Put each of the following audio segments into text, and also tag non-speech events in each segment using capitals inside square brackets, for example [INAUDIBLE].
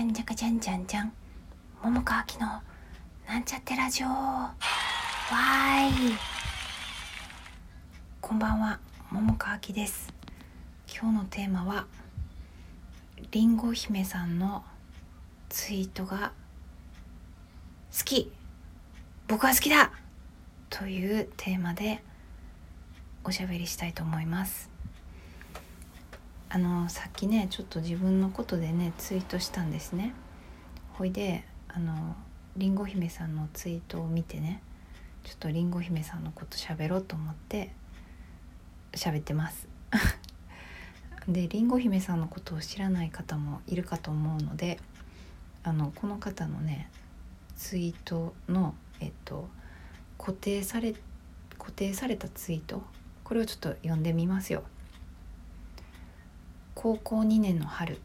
じゃんじゃかじゃんじゃんじゃん。桃川きのなんちゃってラジオ。わーい。こんばんは。桃川きです。今日のテーマはりんご姫さんのツイートが好き。僕は好きだ。というテーマでおしゃべりしたいと思います。あのさっきねちょっと自分のことでねツイートしたんですねほいであのりんご姫さんのツイートを見てねちょっとりんご姫さんのこと喋ろうと思って喋ってます [LAUGHS] でりんご姫さんのことを知らない方もいるかと思うのであのこの方のねツイートのえっと固定され固定されたツイートこれをちょっと読んでみますよ。高校2年の春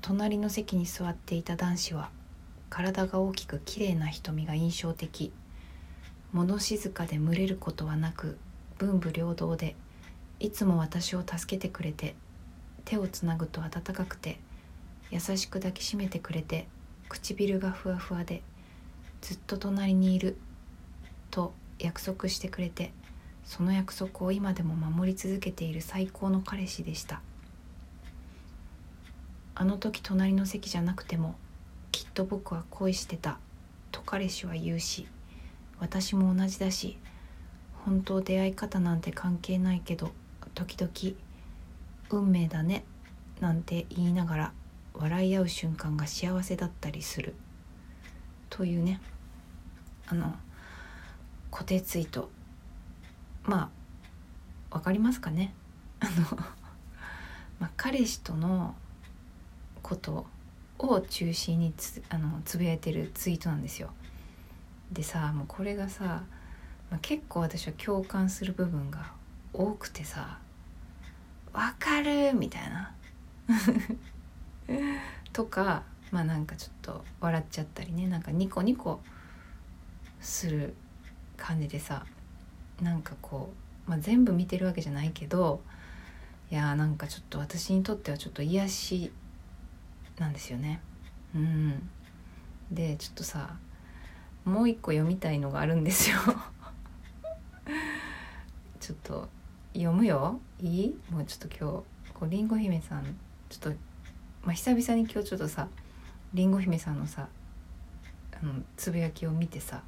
隣の席に座っていた男子は体が大きく綺麗な瞳が印象的。物静かで群れることはなく文武両道でいつも私を助けてくれて手をつなぐと温かくて優しく抱きしめてくれて唇がふわふわでずっと隣にいると約束してくれてその約束を今でも守り続けている最高の彼氏でした。あの時隣の席じゃなくてもきっと僕は恋してたと彼氏は言うし私も同じだし本当出会い方なんて関係ないけど時々運命だねなんて言いながら笑い合う瞬間が幸せだったりする。というねあの固定ツイートまあ分かりますかね？[LAUGHS] あの、まあ、彼氏とのことを中心につあのつぶやいてるツイートなんですよ。でさもうこれがさ、まあ、結構私は共感する部分が多くてさ「わかる!」みたいな [LAUGHS] とかまあなんかちょっと笑っちゃったりねなんかニコニコする感じでさなんかこう、まあ、全部見てるわけじゃないけどいやーなんかちょっと私にとってはちょっと癒しなんですよね。うん、でちょっとさもう一個読みたいのがあるんですよ。[LAUGHS] ちょっと読むよ。いい？もうちょっと今日こうりんご姫さんちょっと、まあ、久々に今日ちょっとさりんご姫さんのさあのつぶやきを見てさ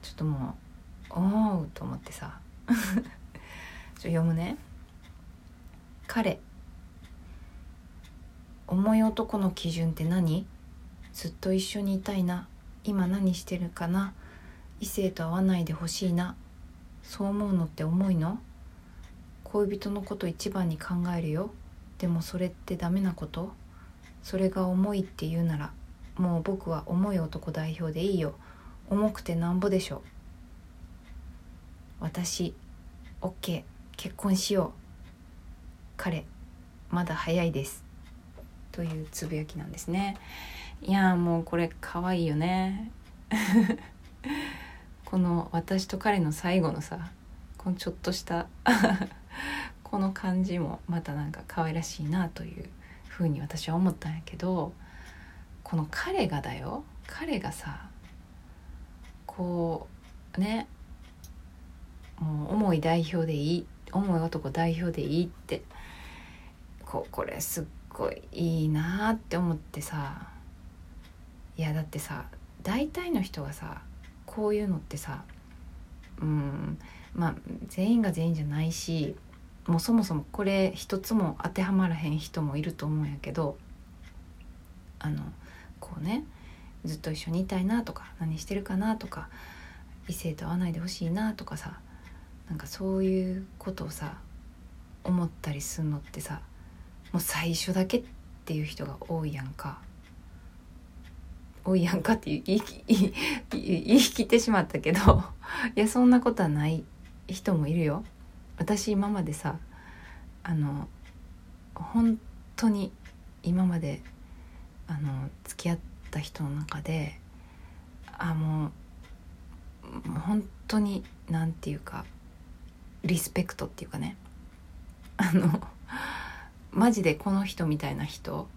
ちょっともうおおと思ってさ。[LAUGHS] ちょ読むね。彼。重い男の基準って何？ずっと一緒にいたいな。今何してるかな？異性と会わないでほしいな。そう思うのって重いの？恋人のこと一番に考えるよ。でもそれってダメなこと？それが重いって言うならもう僕は重い男代表でいいよ。重くてなんぼでしょ私 OK 結婚しよう。彼まだ早いです。というつぶやきなんですね。いやもうこれ可愛いよね。[LAUGHS] この私と彼の最後のさこのちょっとした [LAUGHS] この感じもまたなんか可愛らしいなというふうに私は思ったんやけどこの彼がだよ。彼がさこうねもう重い代表でいい重い男代表でいいってこうこれすっごいいいなって思ってさ。いやだってさ大体の人がさこういうのってさうんまあ全員が全員じゃないしもうそもそもこれ一つも当てはまらへん人もいると思うんやけどあのこうねずっと一緒にいたいなとか何してるかなとか異性と会わないでほしいなとかさなんかそういうことをさ思ったりするのってさもう最初だけっていう人が多いやんか。多いやんかって言い言い切ってしまったけどいやそんなことはない人もいるよ。私今までさあの本当に今まであの付き合った人の中であもう本当に何て言うかリスペクトっていうかね。あのマジでこの人みたいな人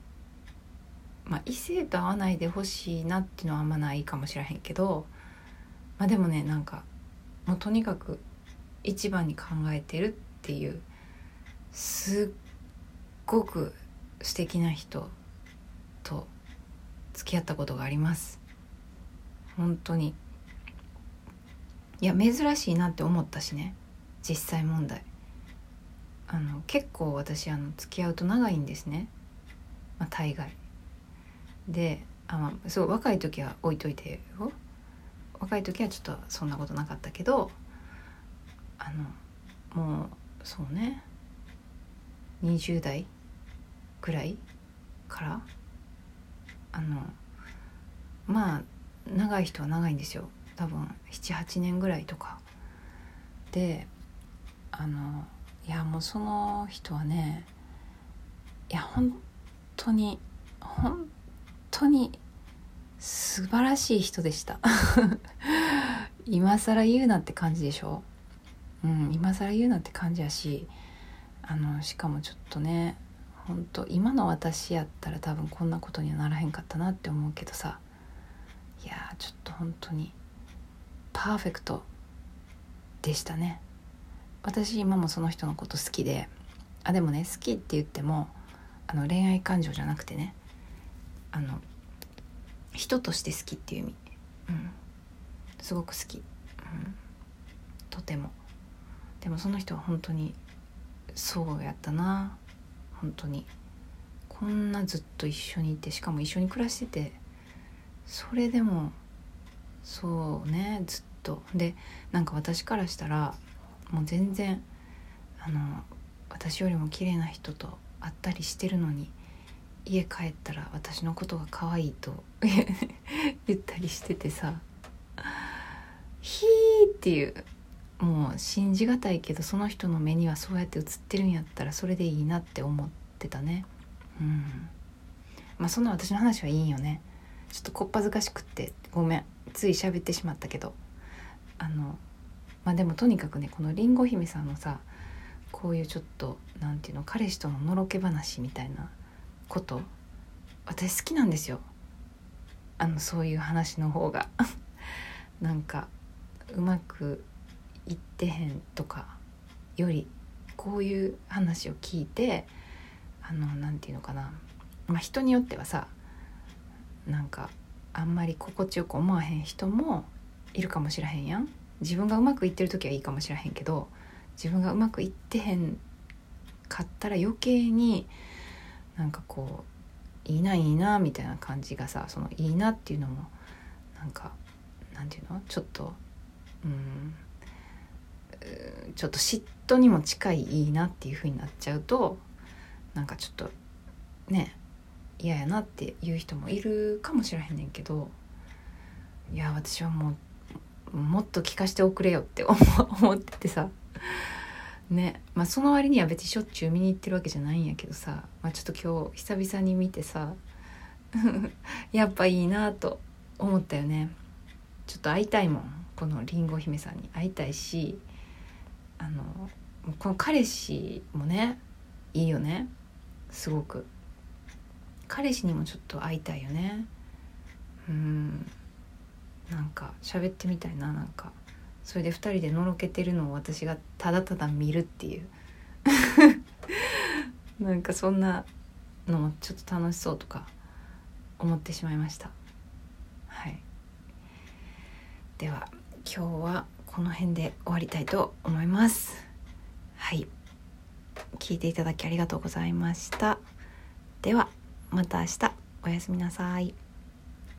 まあ異性と会わないでほしいなっていうのはあんまないかもしれへんけどまあでもねなんかもうとにかく一番に考えてるっていうすっごく素敵な人と付き合ったことがあります。本当に。いや珍しいなって思ったしね実際問題。あの結構私あの付き合うと長いんですね、まあ、大概。であ、まあ、そう若い時は置いといてよ。若い時はちょっとそんなことなかったけどあのもうそうね。20代ぐらいからあのまあ長い人は長いんですよ。多分78年ぐらいとか。であのいやもうその人はねいや本当に本当に素晴らしい人でした。[LAUGHS] 今更言うなって感じでしょ？うん今更言うなって感じやしあのしかもちょっとね本当今の私やったら多分こんなことにはならへんかったなって思うけどさいやちょっと本当にパーフェクトでしたね。私今もその人のこと好きであでもね好きって言ってもあの恋愛感情じゃなくてねあの人として好きっていう意味、うん、すごく好き、うん、とても。でもその人は本当にそうやったな。本当に。こんなずっと一緒にいてしかも一緒に暮らしててそれでもそうねずっと。でなんか私からしたらもう全然あの私よりも綺麗な人と会ったりしてるのに家帰ったら私のことが可愛いと [LAUGHS] 言ったりしててさ「ひー」っていうもう信じがたいけどその人の目にはそうやって映ってるんやったらそれでいいなって思ってたね。うん。まあそんな私の話はいいんよね。ちょっとこっぱずかしくってごめん。つい喋ってしまったけど。あのまあでもとにかくねこのりんご姫さんのさこういうちょっと何て言うの彼氏とののろけ話みたいなこと私好きなんですよ。あのそういう話の方が。[LAUGHS] なんかうまくいってへんとかよりこういう話を聞いてあの何て言うのかな、まあ、人によってはさなんかあんまり心地よく思わへん人もいるかもしらへんやん。自分がうまくいってる時はいいかもしらへんけど自分がうまくいってへんかったら余計になんかこういいないいなみたいな感じがさそのいいなっていうのもなんかなんていうの？ちょっとうんちょっと嫉妬にも近いいいなっていう風になっちゃうとなんかちょっとね嫌やなっていう人もいるかもしれへんねんけどいや私はもうもっと聞かせておくれよって思っててさ。ね。まあその割には別にしょっちゅう見に行ってるわけじゃないんやけどさ、まあ、ちょっと今日久々に見てさ。[LAUGHS] やっぱいいなと思ったよね。ちょっと会いたいもん。このりんご姫さんに会いたいし。あのこの彼氏もねいいよね。すごく。彼氏にもちょっと会いたいよね。うん。なんか喋ってみたいななんかそれで2人でのろけてるのを私がただただ見るっていう。[LAUGHS] なんかそんなのもちょっと楽しそうとか思ってしまいました。はい。では今日はこの辺で終わりたいと思います。はい。聞いていただきありがとうございました。ではまた明日。おやすみなさい。